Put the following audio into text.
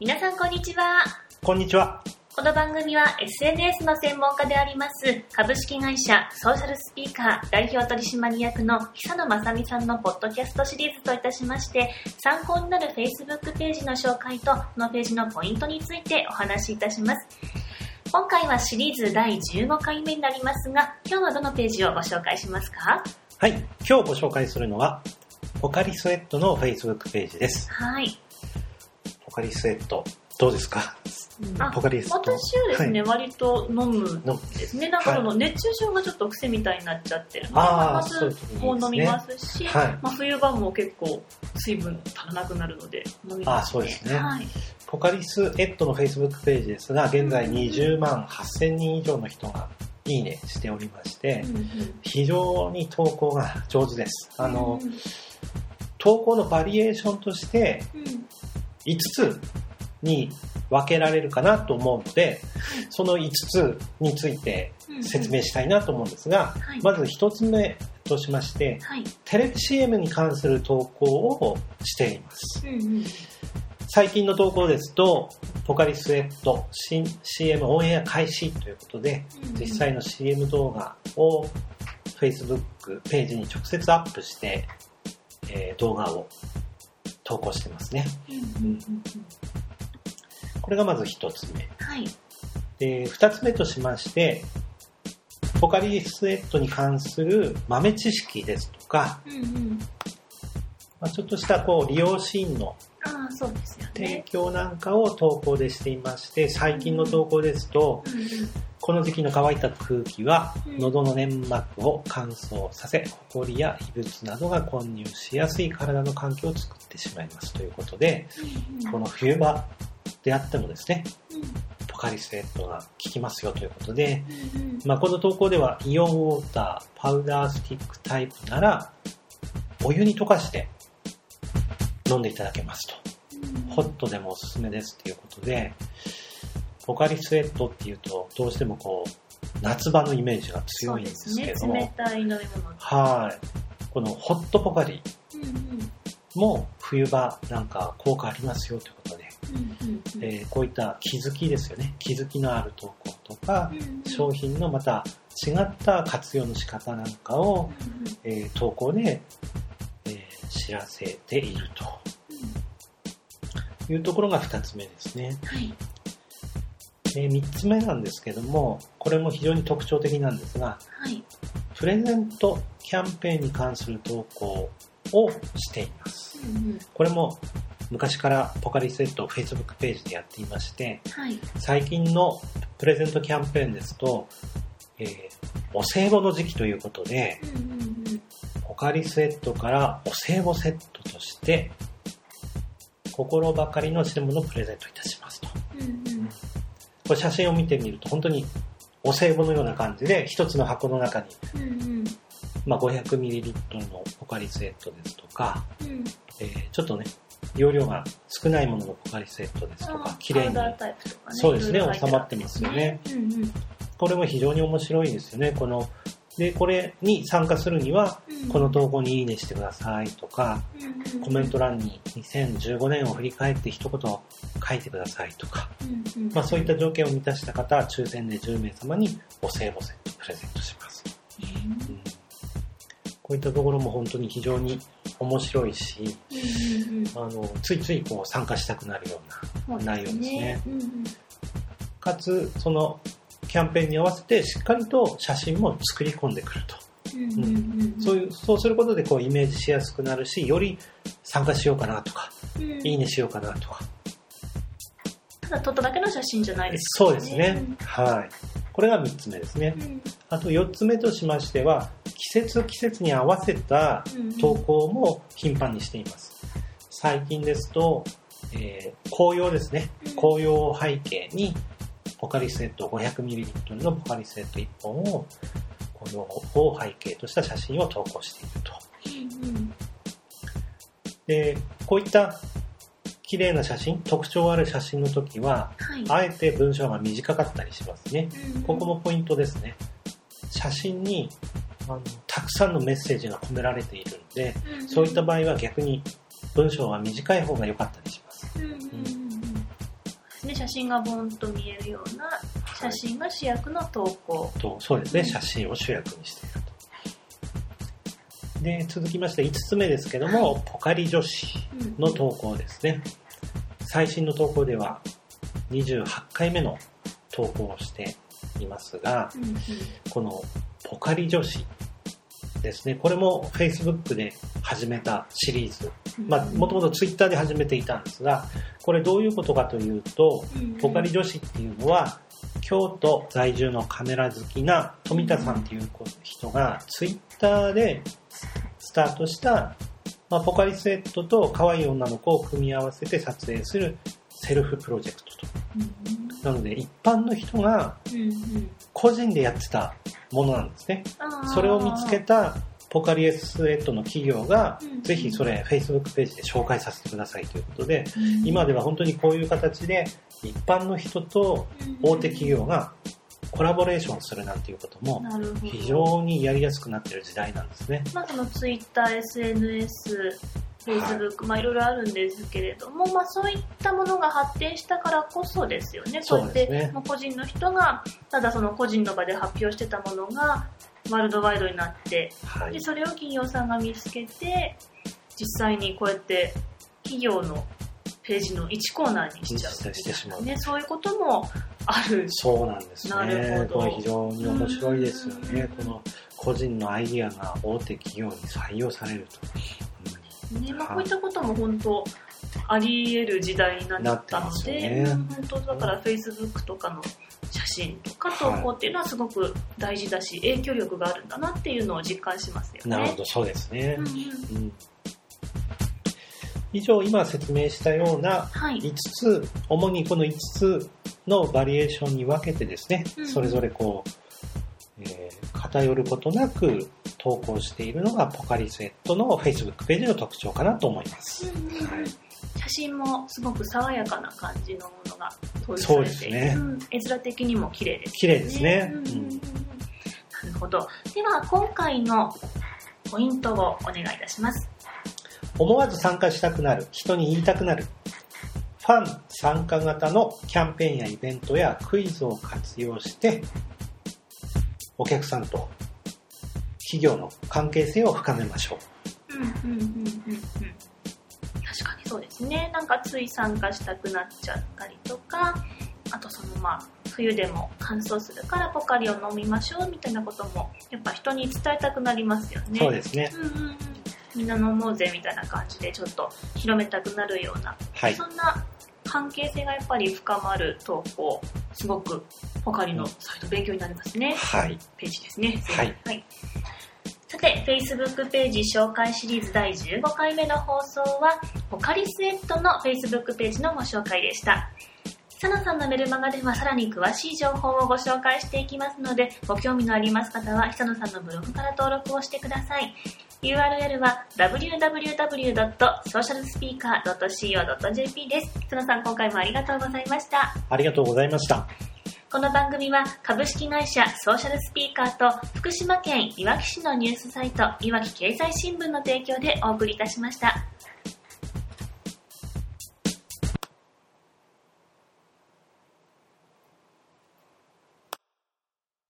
皆さんこんにちは。こんにちは。この番組は SNS の専門家であります株式会社ソーシャルスピーカー代表取締役の久野正美さんのポッドキャストシリーズといたしまして参考になる Facebook ページの紹介とこのページのポイントについてお話しいたします。今回はシリーズ第15回目になりますが今日はどのページをご紹介しますか？はい。今日ご紹介するのは、ポカリスエットの Facebook ページです。はい。ポカリスエット、どうですか？あポカリスエット。私はですね、割と飲むですね。なんかその熱中症がちょっと癖みたいになっちゃってるので、まず時にもう飲みますし、はい。まあ、冬場も結構水分足らなくなるので飲みます、あーそうですね。はい。ポカリスエットの Facebook ページですが、現在20万8000人以上の人がいいねしておりましてう、んうん。非常に投稿が上手です。あの、うん。投稿のバリエーションとしてうん5つに分けられるかなと思うので、その5つについて説明したいなと思うんですが、はいまず1つ目としまして、はい。テレビ CM に関する投稿をしています。うんうん最近の投稿ですと、ポカリスエット新 CM オンエア開始ということで、うん実際の CM 動画を Facebook ページに直接アップして、えー動画を投稿してますね。これがまず1つ目。はい。で、2つ目としまして、ポカリスエットに関する豆知識ですとか、うんうん。まあ、ちょっとしたこう利用シーンの提ね。供なんかを投稿でしていまして、最近の投稿ですと、うんうんこの時期の乾いた空気はうん。喉の粘膜を乾燥させ、ホコリや異物などが混入しやすい体の環境を作ってしまいますということで、うんこの冬場であってもですね、うん。ポカリスエットが効きますよということで、まあ、この投稿ではイオンウォーター、パウダースティックタイプなら、お湯に溶かして飲んでいただけますと。ホットでもおすすめですっていうことで、ポカリスエットっていうと、どうしてもこう、夏場のイメージが強いんですけども、ね。冷たい飲み物。はい。このホットポカリも冬場なんか効果ありますよということで、うんうんうんえーこういった気づきですよね。気づきのある投稿とか、商品のまた違った活用の仕方なんかを、えー投稿で、えー知らせているというところが2つ目ですね。はい。え3つ目なんですけども、これも非常に特徴的なんですが、はい。プレゼントキャンペーンに関する投稿をしています。うんこれも昔からポカリスエットを Facebook ページでやっていまして、はい。最近のプレゼントキャンペーンですと、えーお歳暮の時期ということで、うんうんうんポカリスエットからお歳暮セットとして、心ばかりの品物をプレゼントいたしますこれ写真を見てみると本当にお歳暮のような感じで、一つの箱の中に、うんうん。まあ、500ml のポカリスエットですとか、うん。えーちょっとね、容量が少ないもののポカリスエットですとあか、綺麗に。パウダータイプとかね。そうですね収まってますよね。うんうん。これも非常に面白いですよね。この、で、これに参加するには、うん。この投稿にいいねしてくださいとか、うんうん。コメント欄に2015年を振り返って一言書いてくださいとか、うんうん。まあそういった条件を満たした方は抽選で10名様にお歳暮セットプレゼントします。うん。こういったところも本当に非常に面白いし、うんうんうん。あの、ついついこう参加したくなるような内容ですね。うんうん。かつ、そのキャンペーンに合わせてしっかりと写真も作り込んでくると。うんそういう、そうすることでこうイメージしやすくなるし、より参加しようかなとか、うんいいねしようかなとか。ただ撮っただけの写真じゃないですそうですね。はい。これが3つ目ですねう。んあと4つ目としましては、季節季節に合わせたうん投稿も頻繁にしています。最近ですと、えー紅葉ですねうん。紅葉を背景に、ポカリスエット 500ml のポカリスエット1本を、紅葉を背景とした写真を投稿していると。うんで、こういった綺麗な写真、特徴ある写真の時は、はいあえて文章が短かったりしますね。うんここもポイントですね。写真にあのたくさんのメッセージが込められているので、そういった場合は逆に文章は短い方が良かったりします。真がボンと見えるような写真が主役の投稿。とそうですね、写真を主役にしていると。で、続きまして5つ目ですけども、ポカリ女子うんの投稿ですね。最新の投稿では28回目の投稿をしていますが、うんうんこのポカリ女子ですね、これも Facebook で始めたシリーズ。まあ、もともと Twitter で始めていたんですが、これどういうことかというと、ポカリ女子っていうのは、京都在住のカメラ好きな富田さんっていう人が Twitter でスタートした、まあ、ポカリスエットと可愛い女の子を組み合わせて撮影するセルフプロジェクトと。うんなので一般の人が個人でやってたものなんですね。それを見つけたポカリエスエットの企業がうん、ぜひそれ Facebook ページで紹介させてくださいということで、うん。今では本当にこういう形で一般の人と大手企業がコラボレーションするなんていうことも非常にやりやすくなっている時代なんですね。まあ、そのツイッター、SNS、Facebook、まあいろいろあるんですけれども、まあそういったものが発展したからこそですよね。こうやって、そうですね個人の人が、ただその個人の場で発表してたものが、ワールドワイドになって、で、はい。それを企業さんが見つけて、実際にこうやって企業のページの1コーナーにしちゃうしてしまうね、そういうこともある。そうなんですなるね。ほどこれ非常に面白いですよねうん。この個人のアイディアが大手企業に採用されると。ねまあ、はいこういったことも本当あり得る時代になったので、ねうん本当だから Facebook とかの写真とか投稿っていうのはすごく大事だし、影響力があるんだなっていうのを実感しますよね。なるほど、そうですねう。んうんうん以上、今説明したようなはい。5つ、主にこの5つのバリエーションに分けてですね、うんそれぞれこう、えー偏ることなく投稿しているのがポカリスエットの Facebook ページの特徴かなと思います。うんはい写真もすごく爽やかな感じのものが統一されていて、ね。うん。絵面的にも綺麗です、綺麗ですね。うん。うん。なるほど。では、今回のポイントをお願いいたします。思わず参加したくなる、人に言いたくなる、ファン参加型のキャンペーンやイベントやクイズを活用して、お客さんと企業の関係性を深めましょう。うんうんうんうんそうですねなんかつい参加したくなっちゃったりとかあとそのまあ冬でも乾燥するからポカリを飲みましょうみたいなこともやっぱ人に伝えたくなりますよねそうですね。うんうんうんみんな飲もうぜみたいな感じでちょっと広めたくなるような、はい。そんな関係性がやっぱり深まる投稿すごくポカリのサイト勉強になりますねはい。ページですね。はいさて、Facebook ページ紹介シリーズ第15回目の放送は、ポカリスエットの Facebook ページのご紹介でした。サナさんのメルマガではさらに詳しい情報をご紹介していきますので、ご興味のあります方は、久野さんのブログから登録をしてください。URL は www.socialspeaker.co.jp です。久野さん、今回もありがとうございました。ありがとうございました。この番組は株式会社ソーシャルスピーカーと福島県いわき市のニュースサイトいわき経済新聞の提供でお送りいたしました。